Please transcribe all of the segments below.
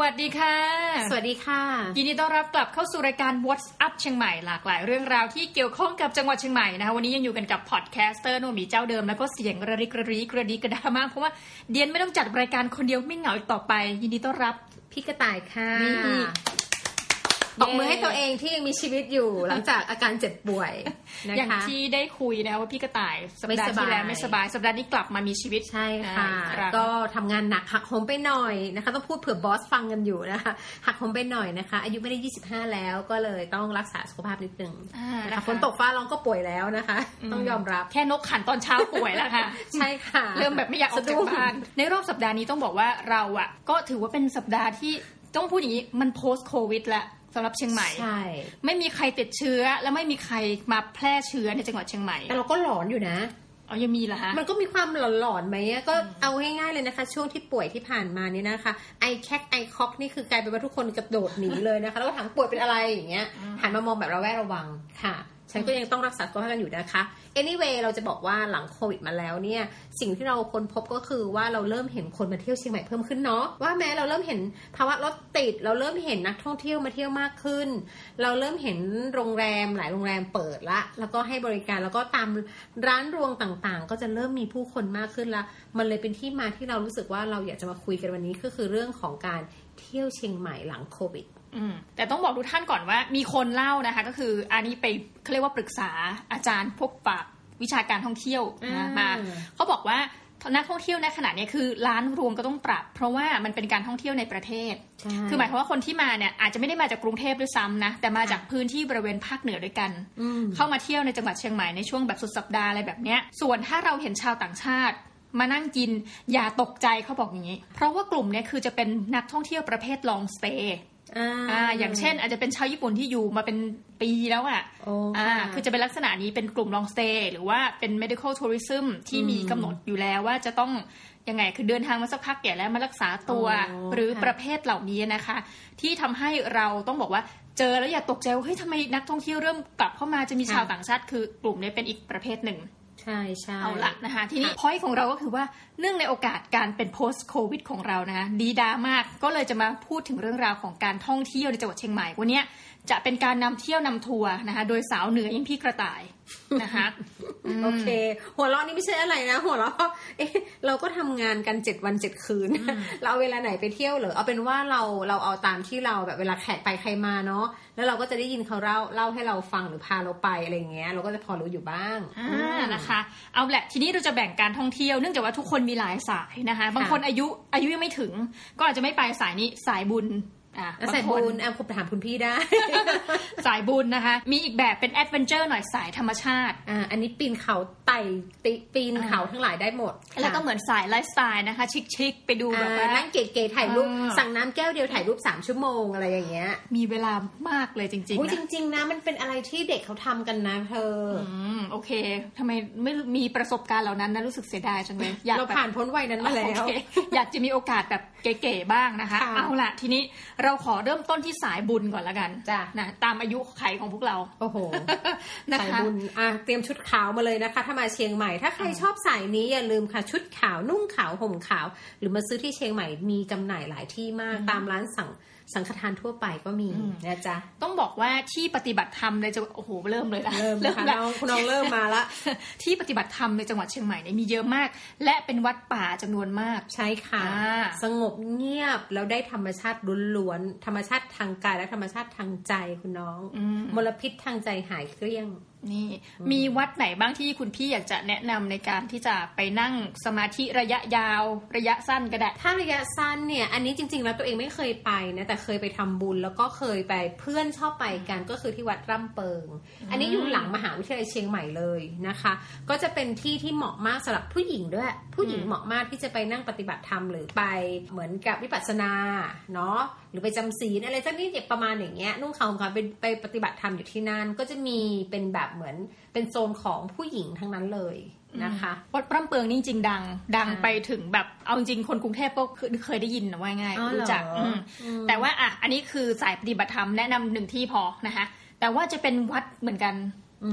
วัสดีค่ะ สวัสดีค่ะ ยินดีต้อนรับกลับเข้าสู่รายการ What's Up เชียงใหม่หลากหลายเรื่องราวที่เกี่ยวข้องกับจังหวัดเชียงใหม่นะคะวันนี้ยังอยู่กันกับพอดแคสเตอร์โนมีเจ้าเดิมแล้วก็เสียงระริกระรีกระดีกระดามากเพราะว่าเดียนไม่ต้องจัดรายการคนเดียวไม่เหงาอีกต่อไป ยินดีต้อนรับพี่กระต่ายค่ะนี่ ตบมือให้ตัวเองที่ยังมีชีวิตอยู่หลังจากอาการเจ็บป่วยนะอย่างคะที่ได้คุยนะว่าพี่กระต่ายสัปดาห์ไม่สบายที่แล้วไม่สบายสัปดาห์นี้กลับมามีชีวิตใช่ค่ะอีกรั้งก็ทำงานหนักหักโหมไปหน่อยนะคะ ต้องพูดเผื่อบอสฟังกันอยู่นะคะหักโหมไปหน่อยนะคะ อายุไม่ได้ 25 แล้วก็เลยต้องรักษาสุขภาพนิดนึงอ่านะนะคะฝนตกฟ้าร้องก็ป่วยแล้วนะคะ ต้องยอมรับแค่นกขันตอนเช้าป่วยแล้วค่ะ ใช่ค่ะ เริ่มแบบไม่อยากออกจากบ้านในรอบสัปดาห์นี้ต้องบอกว่าเราอะก็ถือว่าเป็นสัปดาห์ที่ต้องพูดอย่างนี้มัน post covid แล้ว สำหรับเชียงใหม่ใช่ไม่มีใครติดเชื้อ และไม่มีใครมาแพร่เชื้อในจังหวัดเชียงใหม่ แต่เราก็หลอนอยู่นะเอายังมีเหรอฮะมันก็มีความหลอนๆไหมอะก็เอาง่ายๆเลยนะคะ ช่วงที่ป่วยที่ผ่านมานี่นะคะไอแคกไอคอกนี่คือกลายเป็นว่าทุกคนกระโดดหนีเลยนะคะ แล้วก็ถามป่วยเป็นอะไรอย่างเงี้ยหันมามองแบบระแวดระวังค่ะ ฉันก็ยังต้องรักษาตัวให้กันอยู่นะคะ anyway เราจะบอกว่าหลังโควิดมาแล้วเนี่ย สิ่งที่เราค้นพบก็คือว่าเราเริ่มเห็นคนมาเที่ยวเชียงใหม่เพิ่มขึ้นเนาะว่าแม้เราเริ่มเห็นภาวะรถติด เราเริ่มเห็นนักท่องเที่ยวมาเที่ยวมากขึ้น เราเริ่มเห็นโรงแรมหลายโรงแรมเปิดละ แล้วก็ให้บริการแล้วก็ตามร้านรวงต่างๆ ก็จะเริ่มมีผู้คนมากขึ้นละมันเลยเป็นที่มาที่เรารู้สึกว่าเราอยากจะมาคุยกันวันนี้ก็คือเรื่องของการเที่ยวเชียงใหม่หลังโควิด แต่ต้องบอกทุกท่านก่อนว่ามีคนเล่านะคะ ก็คืออันนี้ไปเขาเรียกว่าปรึกษาอาจารย์พวกปากวิชาการท่องเที่ยวนะอ่ามมาเขาบอกว่านักท่องเที่ยวในขณะนี้คือร้านรวงก็ต้องปรับ เพราะว่ามันเป็นการท่องเที่ยวในประเทศใช่คือหมายความว่าคนที่มาเนี่ยอาจจะไม่ได้มาจากกรุงเทพด้วยซ้ำนะ แต่มาจากพื้นที่บริเวณภาคเหนือด้วยกันอืมเข้ามาเที่ยวในจังหวัดเชียงใหม่ในช่วงแบบสุดสัปดาห์อะไรแบบเนี้ย ส่วนถ้าเราเห็นชาวต่างชาติ มานั่งกินอย่าตกใจเขาบอกอย่างนี้ เพราะว่ากลุ่มเนี้ยคือจะเป็นนักท่องเที่ยวประเภท long stay อ่า อ่าอย่างเช่น อาจจะเป็นชาวญี่ปุ่นที่อยู่มาเป็นปีแล้วอะโอ้อ่าค่ะคือจะเป็นลักษณะนี้เป็นกลุ่ม long stay หรือว่าเป็น medical tourism ที่มีกำหนดอยู่แล้วว่าจะต้องยังไงคือเดินทางมาสักพักใหญ่แล้วมารักษาตัวอ๋อหรือค่ะประเภทเหล่านี้นะคะ ที่ทำให้เราต้องบอกว่าเจอแล้วอย่าตกใจว่าเฮ้ยทำไมนักท่องเที่ยวเริ่มกลับเข้ามาจะมีชาวต่างชาติคือกลุ่มนี้เป็นอีกประเภทหนึ่ง ใช่ใช่เอาละนะคะ ทีนี้พอยของเราก็คือว่าเนื่องในโอกาสการเป็น post covid ของเรานะคะดีดามากก็เลยจะมาพูดถึงเรื่องราวของการท่องเที่ยวในจังหวัดเชียงใหม่วันเนี้ยจะเป็นการนำเที่ยวนำทัวร์นะคะโดยสาวเหนืออยังพี่กระต่าย นะคะโอเค หัวเราะนี่ไม่ใช่อะไรนะ หัวเราะเอ๊ะเราก็ทำงานกันเจ็ดวันเจ็ดคืน เราเอาเวลาไหนไปเที่ยวเหรอเอาเป็นว่าเราเราเอาตามที่เราแบบเวลาแขกไปใครมาเนาะแล้วเราก็จะได้ยินเขาเล่าเล่าให้เราฟังหรือพาเราไปอะไรอย่างเงี้ย เราก็จะพอรู้อยู่บ้างอ่านะคะ เอาแหละทีนี้เราจะแบ่งการท่องเที่ยวเนื่องจากว่าทุกคนมีหลายสายนะคะ บางคนอายุอายุยังไม่ถึง ก็อาจจะไม่ไปสายนี้สายบุญอะ แล้วบางใส่คบุนญแอมคบถามคุณพี่ได้ สายบุญนะคะ มีอีกแบบเป็น adventure หน่อยสายธรรมชาติอ่าอันนี้ปีนเขาไต่เต้าปีนเขาทั้งหลายได้หมด แล้วก็เหมือนสายไลฟ์สไตล์นะคะ ชิคๆไปดูแบบอ่าว่านั่งเก๋ๆถ่ายรูปอ่าสั่งน้ำแก้วเดียวถ่ายรูปสามชั่วโมงอะไรอย่างเงี้ย มีเวลามากเลยจริงโอ้ๆยนะจริง ๆ นะ มันเป็นอะไรที่เด็กเขาทำกันนะเธอออืมโอเคทำไมไม่มีประสบการณ์เหล่านั้นนะรู้สึกเสียดายจังเลยอยากเราแบบผ่านพ้นวัยนั้นมาแล้วโอเคอยากจะมีโอกาสแบบเก๋ๆบ้างนะคะค่ะเอาล่ะทีนี้เราขอเริ่มต้นที่สายบุญก่อนละกันจ้ะนะตามอายุไขของพวกเรา โอ้โหนะสายคะบุญอะเตรียมชุดขาวมาเลยนะคะ ถ้ามาเชียงใหม่ ถ้าใครชอบสายนี้อย่าลืมค่ะ ชุดขาวนุ่งขาวห่มขาว หรือมาซื้อที่เชียงใหม่มีจำหน่ายหลายที่มากตามร้านสั่ง สังฆทานทั่วไปก็มีนะจ๊ะต้องบอกว่าที่ปฏิบัติธรรมในจังหวัดโอ้โหเริ่มเลยนะเริ่มนะคะแล้วน้องคุณน้องเริ่มมาละที่ปฏิบัติธรรมในจังหวัดเชียงใหม่เนี่ยมีเยอะมาก และเป็นวัดป่าจำนวนมากใช่ค่ะอ่าสงบเงียบแล้วได้ธรรมชาติล้วนๆธรรมชาติทางกายและธรรมชาติทางใจคุณน้องอืมมลพิษทางใจหายเกลี้ยง นี่มีวัดไหนบ้างที่คุณพี่อยากจะแนะนำในการที่จะไปนั่งสมาธิระยะยาวระยะสั้นก็ได้ ถ้าระยะสั้นเนี่ย อันนี้จริง ๆ แล้วตัวเองไม่เคยไปนะแต่เคยไปทำบุญแล้วก็เคยไปเพื่อนชอบไปกันก็คือที่วัดร่ำเปิง อันนี้อยู่หลังมหาวิทยาลัยเชียงใหม่เลยนะคะ ก็จะเป็นที่ที่เหมาะมากสำหรับผู้หญิงด้วย ผู้หญิงอืมเหมาะมากที่จะไปนั่งปฏิบัติธรรมหรือไปเหมือนกับวิปัสสนาเนาะหรือไปจำศีลอะไรสักนิดประมาณอย่างเงี้ยนุ่งขาวห่มขาวไปไปปฏิบัติธรรมอยู่ที่นั่นก็จะมีเป็นแบบเหมือนเป็นโซนของผู้หญิงทั้งนั้นเลยนะคะวัดพร่ำเปืองนี่จริงๆดัง ดังค่ะไปถึงแบบเอาจริงๆคนกรุงเทพก็เคยเคยได้ยินนะว่าง่ายอ๋อเหรอรู้จักอืมอืมแต่ว่าอะอันนี้คือสายปฏิบัติธรรมแนะนำหนึ่งที่พอนะคะแต่ว่าจะเป็นวัดเหมือนกัน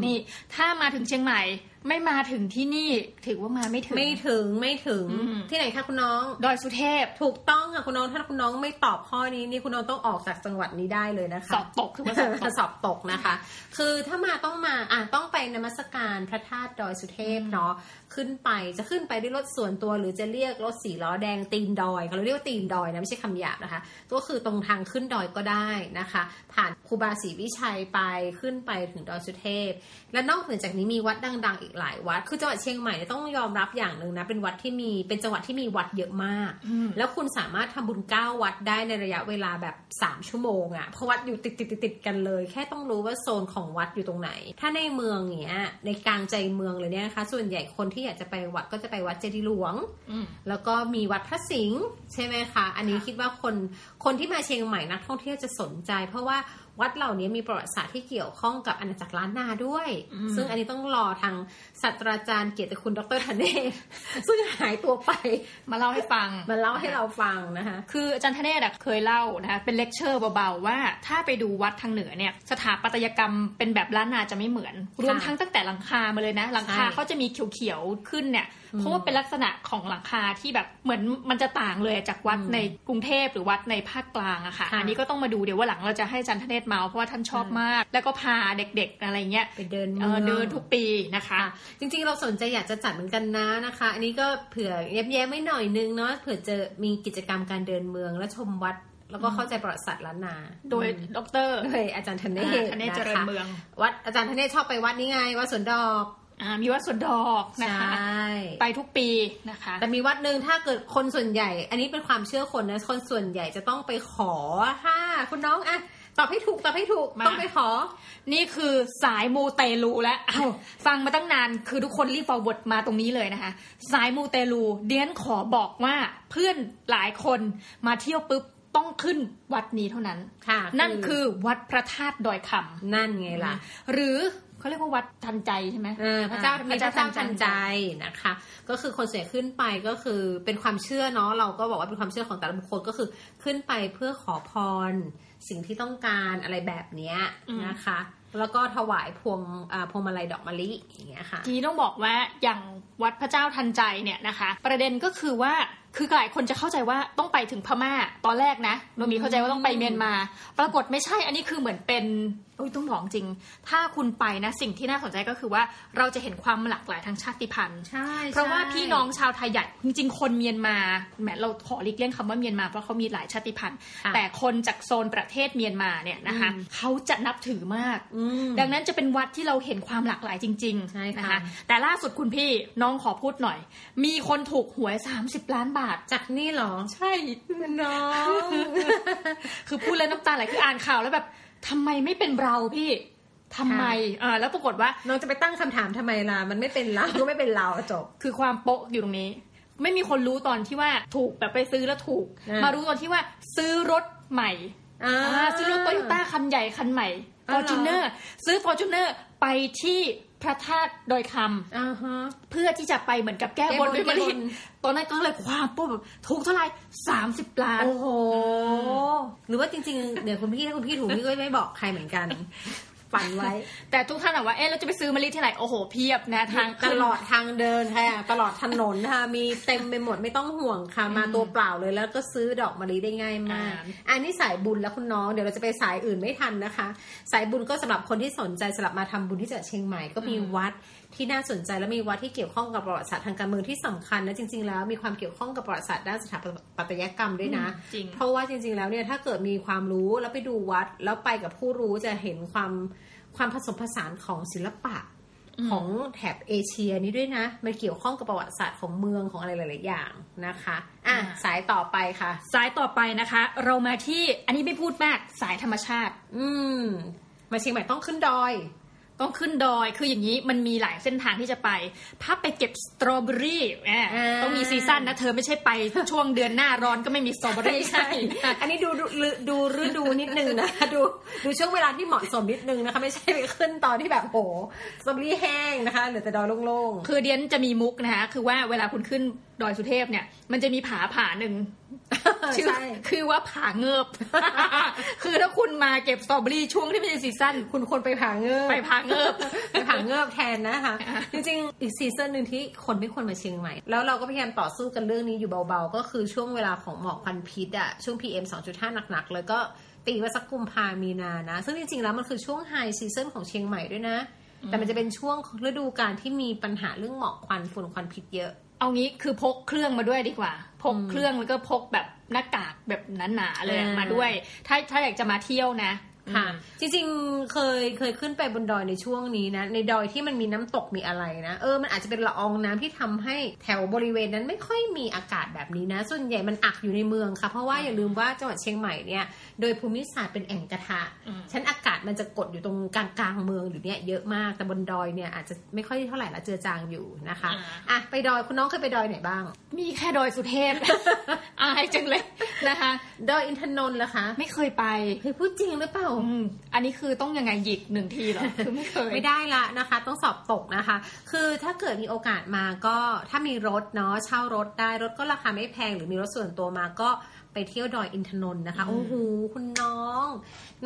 นี่ถ้ามาถึงเชียงใหม่ไม่มาถึงที่นี่ถือว่ามาไม่ถึง ไม่ถึงไม่ถึงอืมที่ไหนคะคุณน้อง ดอยสุเทพถูกต้องค่ะคุณน้องถ้าคุณน้องไม่ตอบข้อนี้นี่คุณน้องต้องออกจากจังหวัดนี้ได้เลยนะคะสอบตกถือว่าสอบตกสอบตกนะคะ คือถ้ามาต้องมาอะต้องไปนมัสการพระธาตุดอยสุเทพเนาะขึ้นไปจะขึ้นไปด้วยรถส่วนตัวหรือจะเรียกรถสีล้อแดงตีนดอยเขาเรียกว่าตีนดอยนะไม่ใช่คำหยาบนะคะ ก็คือตรงทางขึ้นดอยก็ได้นะคะ ผ่านครูบาศรีวิชัยไปขึ้นไปถึงดอยสุเทพ และนอกเหนือจากนี้มีวัดดังๆอีกหลายวัด คือจังหวัดเชียงใหม่เนี่ยต้องยอมรับอย่างหนึ่งนะ เป็นวัดที่มีเป็นจังหวัดที่มีวัดเยอะมากอืมแล้วคุณสามารถทำบุญเก้าวัดได้ในระยะเวลาแบบ3ชั่วโมงอะ่ะเพราะวัดอยู่ติดติดติดติดๆกันเลย แค่ต้องรู้ว่าโซนของวัดอยู่ตรงไหน ถ้าในเมืองเนี้ยในกลางใจเมืองเลยเนี่ยนะคะ ส่วนใหญ่คนที่อยากจะไปวัดก็จะไปวัดเจดีย์หลวงอืมแล้วก็มีวัดพระสิงห์ใช่ไหมคะ อันนี้คิดว่าคนคนที่มาเชียงใหม่นักท่องเที่ยวจะสนใจ เพราะว่า วัดเหล่านี้มีประวัติศาสตร์ที่เกี่ยวข้องกับอาณาจักรล้านนาด้วยอืมซึ่งอันนี้ต้องรอทางศาสตราจารย์เกียรติคุณดร. ธเนศซึ่งหายตัวไปมาเล่าให้ฟังมาเล่าให้เราฟังนะคะคืออาจารย์ธเนศอะเคยเล่านะคะเป็นเลคเชอร์เบาๆว่า ถ้าไปดูวัดทางเหนือเนี่ยสถาปัตยกรรมเป็นแบบล้านนาจะไม่เหมือน รวมทั้งตั้งแต่หลังคามาเลยนะ หลังคาใช่เขาจะมีเขียวๆขึ้นเนี่ยเพราะว่าเป็นลักษณะของหลังคาที่แบบเหมือนมันจะต่างเลยจากวัดอืมในกรุงเทพหรือวัดในภาคกลางอะค่ะค่ะอันนี้ก็ต้องมาดูเดี๋ยวว่าหลังเราจะให้อาจารย์ธเนศเมาเพราะว่าท่านชอบมาก แล้วก็พาเด็กๆอะไรเงี้ยไปเดินเออเดินทุกปีนะคะค่ะจริงๆเราสนใจอยากจะจัดเหมือนกันนะนะคะ อันนี้ก็เผื่อแย้มๆไม่หน่อยนึงเนาะเผื่อจะมีกิจกรรมการเดินเมืองและชมวัดแล้วก็เข้าใจประวัติศาสตร์ล้านนา โดยอืมดรโดยอาจารย์ธเนศธเนศเจริญนะคะเมือง วัดอาจารย์ธเนศชอบไปวัดนี้ไง วัดสวนดอกอ่ามีวัดสวนดอกนะคะใช่ไปทุกปีนะคะ แต่มีวัดหนึ่งถ้าเกิดคนส่วนใหญ่ อันนี้เป็นความเชื่อคนนะ คนส่วนใหญ่จะต้องไปขอค่ะคุณน้องอะ ตอบให้ถูกตอบให้ถูกมาต้องไปขอ นี่คือสายมูเตลูแล้วอ้าวฟังมาตั้งนานคือทุกคนรีบ forward มาตรงนี้เลยนะคะ สายมูเตลูเดียนขอบอกว่าเพื่อนหลายคนมาเที่ยวปุ๊บต้องขึ้นวัดนี้เท่านั้นค่ะนั่นคือวัดพระธาตุดอยคนั่นไงำล่ะ หรือ เขาเรียกว่าวัดทันใจใช่ไหมเออพระเจ้าอ่มีพระเจ้าทันใจนะคะ ก็คือคนเสียขึ้นไปก็คือเป็นความเชื่อเนาะเราก็บอกว่าเป็นความเชื่อของแต่ละบุคคลก็คือขึ้นไปเพื่อขอพร สิ่งที่ต้องการอะไรแบบเนี้ยนะคะ แล้วก็ถวายพวงอ่าพวงมาลัยดอกมะลิอย่างเงี้ยค่ะทีนี้ต้องบอกว่าอย่างวัดพระเจ้าทันใจเนี่ยนะคะ ประเด็นก็คือว่าคือหลายคนจะเข้าใจว่าต้องไปถึงพม่าตอนแรกนะโนมีเข้าใจว่าต้องไปเมียนมา ปรากฏไม่ใช่อันนี้คือเหมือนเป็น โอ้ยต้องบอกจริง ถ้าคุณไปนะสิ่งที่น่าสนใจก็คือว่าเราจะเห็นความหลากหลายทางชาติพันธุ์ใช่เพราะว่าพี่น้องชาวไทยใหญ่จริงๆคนเมียนมาแหมเราขอหลีกเลี่ยงคำว่าเมียนมาเพราะเขามีหลายชาติพันธุ์ แต่คนจากโซนประเทศเมียนมาเนี่ยนะคะเขาจะนับถือมากอืมดังนั้นจะเป็นวัดที่เราเห็นความหลากหลายจริงใช่ๆค่ะนะคะแต่ล่าสุดคุณพี่น้องขอพูดหน่อย มีคนถูกหวย 30 ล้านบาทจากนี่เหรอ ใช่น้อง คือพูดแล้วน้ำตาไหลคืออ่านข่าวแล้วแบบ ทำไมไม่เป็นเราพี่ทำไมอ่าแล้วปรากฏว่าน้องจะไปตั้งคำถามทำไมล่ะมันไม่เป็นเราก็ไม่เป็นเราจบ คือความโป๊ะอยู่ตรงนี้ ไม่มีคนรู้ตอนที่ว่าถูกแบบไปซื้อแล้วถูกอ่ามมารู้ตอนที่ว่าซื้อรถใหม่อ่า อ่าซื้อรถโตโยต้าคันใหญ่คันใหม่อ๋ฟออเหรอร์จูเนอร์ซื้อฟอร์จูเนอร์ไปที่พระธาตุดอยคำอ่าฮะเพื่อที่จะไปเหมือนกับแก้บนแก้บนด้วยมะลิแก้บนตอนนั้นก็เลยความปุ๊บแบบถูกเท่าไหร่สามสิบล้าน โอ้โห หรือว่าจริงๆ เดี๋ยวคุณพี่ถ้าคุณพี่ถูกพี่ก็ไม่บอกใครเหมือนกัน ฝันไว้ แต่ทุกท่านถามว่าเอ๊ะเราจะไปซื้อมะลิที่ไหนโอ้โหเพียบนะทางตขึ้นลอดทางเดินค่ะตลอดถนนค่ะมีเต็มไปหมดไม่ต้องห่วงค่ะมาตัวเปล่าเลยแล้วก็ซื้อดอกมะลิได้ง่ายมาก อันนี้สายบุญแล้วคุณน้องเดี๋ยวเราจะไปสายอื่นไม่ทันนะคะ สายบุญก็สำหรับคนที่สนใจสำหรับมาทำบุญที่จังหวัดเชียงใหม่ก็มีวัดที่น่าสนใจและมีวัดที่เกี่ยวข้องกับประวัติศาสตร์ทางการเมืองที่สำคัญนะจริง ๆ แล้วมีความเกี่ยวข้องกับประวัติศาสตร์ด้านสถาปัตยกรรมด้วยนะจริงเพราะว่าจริง ๆ แล้วเนี่ยถ้าเกิดมีความรู้แล้วไปดูวัดแล้วไปกับผู้รู้จะเห็นความ ความผสมผสานของศิลปะของแถบเอเชียนี้ด้วยนะ มันเกี่ยวข้องกับประวัติศาสตร์ของเมืองของอะไรหลาย ๆ อย่างนะคะ อะอ่าสายต่อไปค่ะ สายต่อไปนะคะ เรามาที่อันนี้ไม่พูดมากสายธรรมชาติ อืม มาเชียงใหม่ต้องขึ้นดอย ต้องขึ้นดอยคืออย่างนี้มันมีหลายเส้นทางที่จะไปถ้าไปเก็บสตรอเบอรี่แหมอ่าต้องมีซีซั่นนะเธอไม่ใช่ไปช่วงเดือนหน้าร้อนก็ไม่มีสตรอเบอรี่ใช่ อันนี้ดูดูดูฤดูนิดนึงนะดูดูช่วงเวลาที่เหมาะสมนิดนึงนะคะไม่ใช่ไปขึ้นตอนที่แบบโหสตรอเบอรี่แห้งนะคะเหลือแต่ดอยโล่งคือเดียนจะมีมุกนะคะคือว่าเวลาคุณขึ้นดอยสุเทพเนี่ยมันจะมีผาผาหนึ่งๆ ชื่อใช่คือว่าผาเงิบ คือถ้าคุณมาเก็บสตรอเบอรี่ช่วงที่ไม่ใช่ season คุณควรไปผาเงิบไปผาเงิบไปผาเงิบแทนนะคะจริงๆ อีก season หนึ่งที่คนไม่ควรมาเชียงใหม่ แล้วเราก็พยายามต่อสู้กันเรื่องนี้อยู่เบาๆ ก็คือช่วงเวลาของหมอกควันพิษอะช่วง PM 2.5 หนักๆเลยก็ตีว่าสักกุมภามีนานะ ซึ่งจริงๆแล้วมันคือช่วง high season ของเชียงใหม่ด้วยนะ แต่มันจะเป็นช่วงฤดูกาลที่มีปัญหาเรื่องหมอกควันฝุ่นควันพิษเยอะ เอางี้คือพกเครื่องมาด้วยดีกว่า พกเครื่องแล้วก็พกแบบหน้ากากแบบหนาๆเลยอ่ามมาด้วย ถ้าถ้าอยากจะมาเที่ยวนะ ค่ะอืมจริงๆ เคยเคยขึ้นไปบนดอยในช่วงนี้นะ ในดอยที่มันมีน้ำตกมีอะไรนะ เออ มันอาจจะเป็นละอองน้ำที่ทำให้แถวบริเวณนั้นไม่ค่อยมีอากาศแบบนี้นะ ส่วนใหญ่มันอักอยู่ในเมืองค่ะ เพราะว่าอย่าลืมว่าจังหวัดเชียงใหม่เนี่ย โดยภูมิศาสตร์เป็นแอ่งกระทะอืมฉะนันอากาศมันจะกดอยู่ตรงกลางกลางๆเมืองอยู่เนี่ยเยอะมาก แต่บนดอยเนี่ยอาจจะไม่ค่อยเท่าไหร่ละเจือจางอยู่นะคะ อะ ไปดอยคุณน้องเคยไปดอยไหนบ้าง มีแค่ดอยสุเทพ อายจังเลยนะคะ ดอยอินทนนท์ล่ะคะ ไม่เคยไป เคยพูดจริงหรือเปล่าอืมอันนี้คือต้องยังไงหยิกหนึ่งทีเหรอคือไม่เคยไม่ได้ละนะคะ ต้องสอบตกนะคะ คือถ้าเกิดมีโอกาสมาก็ถ้ามีรถเนาะเช่ารถได้รถก็ราคาไม่แพงหรือมีรถส่วนตัวมาก็ไปเที่ยวดอยอินทนนท์นะคะอืมโอ้โหคุณน้อง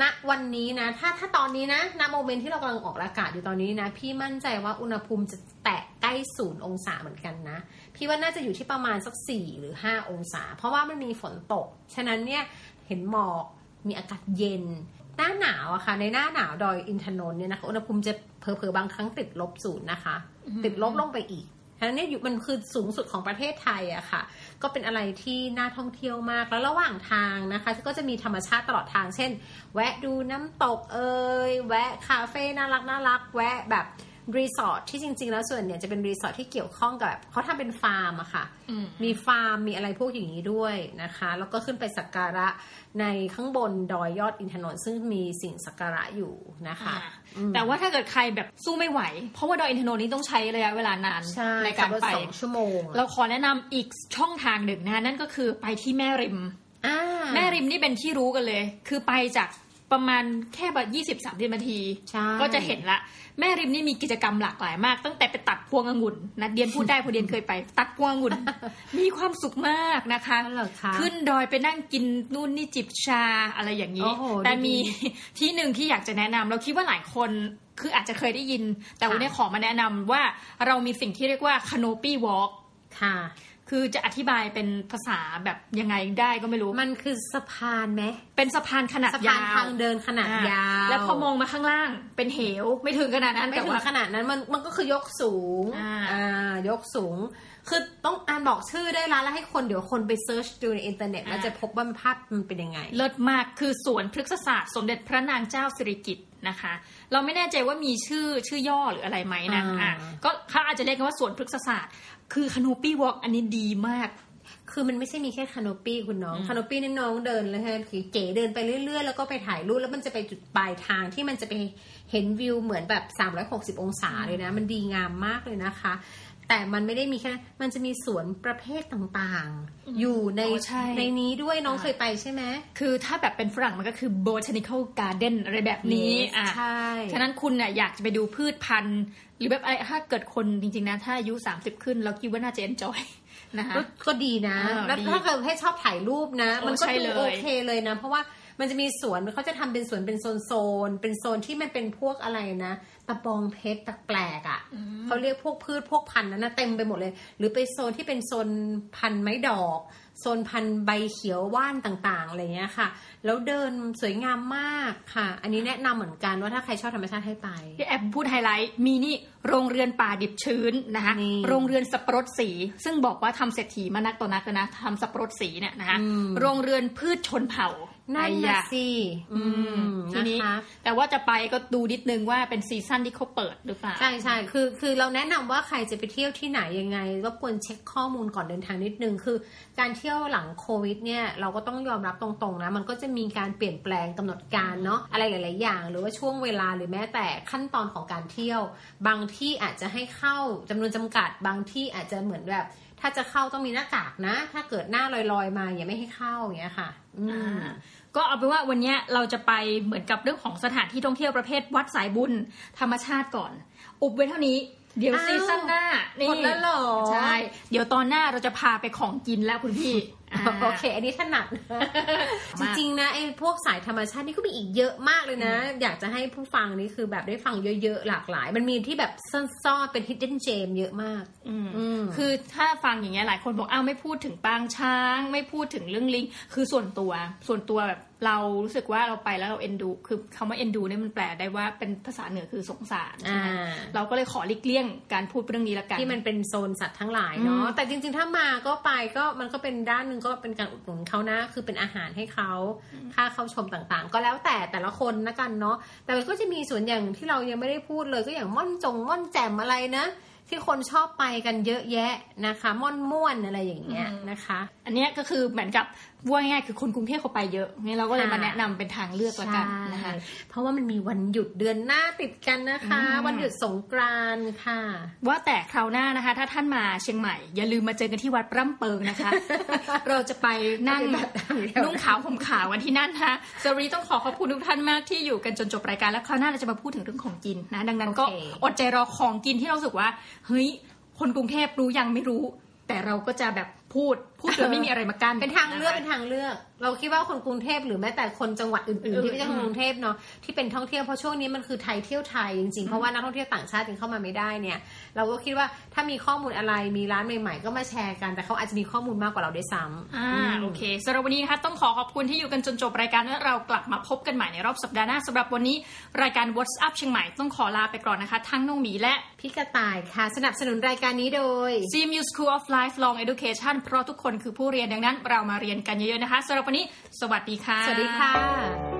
ณวันนี้นะ ถ้าถ้าตอนนี้นะณโมเมนต์ที่เรากำลังออกอากาศอยู่ตอนนี้นะ พี่มั่นใจว่าอุณหภูมิจะแตะใกล้ศูนย์องศาเหมือนกันนะพี่ว่าน่าจะอยู่ที่ประมาณสักสี่หรือห้าองศา เพราะว่ามันมีฝนตก ฉะนั้นเนี่ยเห็นหมอกมีอากาศเย็น หน้าหนาวอะค่ะ ในหน้าหนาวดอยอินทนนท์เนี่ยนะคะอุณหภูมิจะเผลอๆบางครั้งติดลบศูนย์นะคะ ติดลบลงไปอีกฉะนั้นเนี่ยอยู่มันคือสูงสุดของประเทศไทยอะค่ะ ก็เป็นอะไรที่น่าท่องเที่ยวมาก แล้วระหว่างทางนะคะ ก็จะมีธรรมชาติตลอดทาง เช่น แวะดูน้ำตกเอยแวะคาเฟ่น่ารักน่ารัก แวะแบบ รีสอร์ทที่จริง ๆ แล้วส่วนเนี่ยจะเป็นรีสอร์ทที่เกี่ยวข้องกับแบบเขาทำเป็นฟาร์มอะค่ะอืมมีฟาร์มมีอะไรพวกอย่างนี้ด้วยนะคะ แล้วก็ขึ้นไปสักการะในข้างบนดอยยอดอินทนนท์ซึ่งมีสิ่งสักการะอยู่นะคะอ่าแต่ว่าถ้าเกิดใครแบบสู้ไม่ไหว เพราะว่าดอยอินทนนท์นี่ต้องใช้ระยะเวลานานใช่การไปขับถสองชั่วโมง เราขอแนะนำอีกช่องทางหนึ่งนะนั่นก็คือไปที่แม่ริมอ่าแม่ริมนี่เป็นที่รู้กันเลย คือไปจาก ประมาณแค่แบบยี่สิบสามสิบนาทีใช่ก็จะเห็นละ แม่ริมนี่มีกิจกรรมหลากหลายมาก ตั้งแต่ไปตัดพวงองุ่นนะเดียนพูดได้เพราะเดียนเคยไป ตัดพวงองุ่น มีความสุขมากนะคะนั่นเหรอคะ ขึ้นดอยไปนั่งกินนู่นนี่จิบชาอะไรอย่างนี้โอ้โหแต่มีดีที่หนึ่งที่อยากจะแนะนำเราคิดว่าหลายคนคืออาจจะเคยได้ยิน แต่วันนี้ขอมาแนะนำว่าเรามีสิ่งที่เรียกว่า canopy walk ค่ะ คือจะอธิบายเป็นภาษาแบบยังไงได้ก็ไม่รู้ มันคือสะพานไหม เป็นสะพานขนาดสะพานยาวทางเดินขนาดอ่ยาว แล้วพอมองมาข้างล่างเป็นเหว ไม่ถึงขนาดนั้นไม่แต่ถึงว่าขนาดนั้นมันมันก็คือยกสูง อ่ายกสูง คือต้องอ่านบอกชื่อได้ละแล้วให้คนเดี๋ยวคนไปเซิร์ชดูในอินเทอร์เน็ตแล้วจะพบว่าภาพมันเป็นยังไง เลิศมากคือสวนพฤกษศาสตร์สมเด็จพระนางเจ้าสิริกิติ์ นะคะ เราไม่แน่ใจว่ามีชื่อชื่อย่อหรืออะไรไหมนะอ่าอะก็เขาอาจจะเรียกกันว่าสวนพฤกษศาสตร์ คือ canopy walk อันนี้ดีมากคือมันไม่ใช่มีแค่คานอปี้คุณน้องอืม canopy นี่น้องเดินเลยฮะคือเก๋เดินไปเรื่อยๆ แล้วก็ไปถ่ายรูปแล้วมันจะไปจุดปลายทางที่มันจะไปเห็นวิวเหมือนแบบ 360 องศาเลยนะ มันดีงามมากเลยนะคะ แต่มันไม่ได้มีแค่ มันจะมีสวนประเภทต่างๆ อยู่ในโอ้ใช่ในนี้ด้วยน้องอ่าเคยไปใช่ไหม คือถ้าแบบเป็นฝรั่งมันก็คือ botanical garden อะไรแบบนี้ Yes อะใช่ ฉะนั้นคุณน่ะอยากจะไปดูพืชพันธุ์ หรือแบบอะไรถ้าเกิดคนจริงๆนะ ถ้าอายุ 30 ขึ้น เราคิดว่าน่าจะ enjoy นะคะก็ก็ดีนะอ่าแล้วดีถ้าเกิดให้ชอบถ่ายรูปนะโอ้มันก็ใช่ดูเลยโอเคเลยนะ เพราะว่า มันจะมีสวนเขาจะทำเป็นสวนเป็นโซนโซนๆเป็นโซนที่มันเป็นพวกอะไรนะตะบองเพชรแปลกๆอะเขาเรียกพวกพืชพวกพันธุ์นั้นนะเต็มไปหมดเลย หรือไปโซนที่เป็นโซนพันธุ์ไม้ดอกโซนพันธุ์ใบเขียวว่านต่างๆอะไรเงี้ยค่ะ แล้วเดินสวยงามมากค่ะ อันนี้แนะนำเหมือนกันว่าถ้าใครชอบธรรมชาติให้ไปที่แอบพูดไฮไลท์มีนี่โรงเรือนป่าดิบชื้นนะคะนี่โรงเรือนสับปะรดสี ซึ่งบอกว่าทำเศรษฐีมานักต่อนักแล้วนะทำสับปะรดสีเนี่ยนะคะอืมโรงเรือนพืชชนเผ่า นั่นไอ้นะยะสิอืมทีนี้นะคะแต่ว่าจะไปก็ดูนิดนึงว่าเป็นซีซั่นที่เขาเปิดหรือเปล่า ใช่ใช่คือคือเราแนะนำว่าใครจะไปเที่ยวที่ไหนยังไงรบกวนเช็คข้อมูลก่อนเดินทางนิดนึง คือ การเที่ยวหลังโควิดเนี่ยเราก็ต้องยอมรับตรงๆนะ มันก็จะมีการเปลี่ยนแปลงกำหนดการเนาะอะไรหลาย ๆ อย่าง หรือว่าช่วงเวลาหรือแม้แต่ขั้นตอนของการเที่ยว บางที่อาจจะให้เข้าจำนวนจำกัด บางที่อาจจะเหมือนแบบ ถ้าจะเข้าต้องมีหน้ากากนะ ถ้าเกิดหน้าลอยๆมาอย่าไม่ให้เข้าอย่างเงี้ยค่ะ อืมอ่าก็เอาเป็นว่าวันเนี้ยเราจะไปเหมือนกับเรื่องของสถานที่ท่องเที่ยวประเภทวัดสายบุญธรรมชาติก่อน อุบไว้เท่านี้เดี๋ยวอ้าวซีซั่นหน้านี่หมดแล้วเหรอ ใช่ เดี๋ยวตอนหน้าเราจะพาไปของกินแล้วคุณพี่อ่า โอเค อันนี้ถนัดนะจริงๆนะไอ้พวกสายธรรมชาตินี่ก็มีอีกเยอะมากเลยนะ อยากจะให้ผู้ฟังนี่คือแบบได้ฟังเยอะๆ หลากหลาย มันมีที่แบบซ่อนๆเป็น hidden gem เยอะมากอืมอืมคือถ้าฟังอย่างเงี้ยหลายคนบอกอ้าวไม่พูดถึงปางช้าง ไม่พูดถึงเรื่องลิง คือส่วนตัวส่วนตัวแบบเรารู้สึกว่าเราไปแล้วเราเอ็นดู คือคำว่าเอ็นดูเนี่ยมันแปลได้ว่าเป็นภาษาเหนือคือสงสารใช่ไหมอ่าเราก็เลยขอหลีกเลี่ยงการพูดเรื่องนี้ละกันที่มันเป็นโซนสัตว์ทั้งหลายเนาะอืมแต่จริง ๆ ถ้ามาก็ไปก็มันก็เป็นด้านหนึ่งก็เป็นการอุดหนุนเขานะ คือเป็นอาหารให้เขาค่าเข้าชมต่างๆ ก็แล้วแต่แต่ละคนนะกันเนาะแต่มันก็จะมีส่วนอย่างที่เรายังไม่ได้พูดเลยก็อย่างม่อนจงม่อนแจ่มอะไรนะที่คนชอบไปกันเยอะแยะนะคะ ม่อนม่วนอะไรอย่างเงี้ยนะคะ อันเนี้ยก็คือเหมือนกับ ว่าง่ายๆคือคนกรุงเทพเขาไปเยอะงั้นเราก็เลยค่ะมาแนะนำเป็นทางเลือกละกันนะคะใช่เพราะว่ามันมีวันหยุดเดือนหน้าติดกันนะคะอืมวันหยุดสงกรานต์ค่ะ ว่าแต่คราวหน้านะคะ ถ้าท่านมาเชียงใหม่ อย่าลืมมาเจอกันที่วัดร่ำเปิงนะคะ เราจะไปนั่งปฏิบัติธรรมเดียวนุ่งขาวห่มขาวกันที่นั่นนะคะสวัสดีต้องขอขอบคุณทุกท่านมากที่อยู่กันจนจบรายการแล้วคราวหน้าเราจะมาพูดถึงเรื่องของกินนะ ดังนั้นก็โอเคอดใจรอของกินที่เรารู้สึกว่าเฮ้ยคนกรุงเทพรู้ยังไม่รู้ แต่เราก็จะแบบพูด พูดโดยไม่มีอะไรมากั้น เป็นทางเลือกะคะเป็นทางเลือก เราคิดว่าคนกรุงเทพหรือแม้แต่คนจังหวัดอื่นๆอื่นๆที่ไม่ใช่คนกรุงเทพเนาะที่เป็นท่องเที่ยวเพราะช่วงนี้มันคือไทยเที่ยวไทยจริงๆเพราะว่านักท่องเที่ยวต่างชาติยังเข้ามาไม่ได้เนี่ย เราก็คิดว่าถ้ามีข้อมูลอะไรมีร้านใหม่ๆ ก็มาแชร์กันแต่เขาอาจจะมีข้อมูลมากกว่าเราด้วยซ้ำอ่าโอเคสำหรับวันนี้นะคะต้องขอขอบคุณที่อยู่กันจนจบรายการและเรากลับมาพบกันใหม่ในรอบสัปดาห์หน้าสำหรับวันนี้รายการ What's Up เชียงใหม่ต้องขอลาไปก่อนนะคะ ทั้งน้องหมีและพี่กระต่ายค่ะ สนับสนุนรายการนี้โดย CMU School of Lifelong Education เพราะทุกคนคือผู้เรียนดังนั้น เรามาเรียนกันเยอะๆนะคะสำหรับวันนี้ สวัสดีค่ะ สวัสดีค่ะ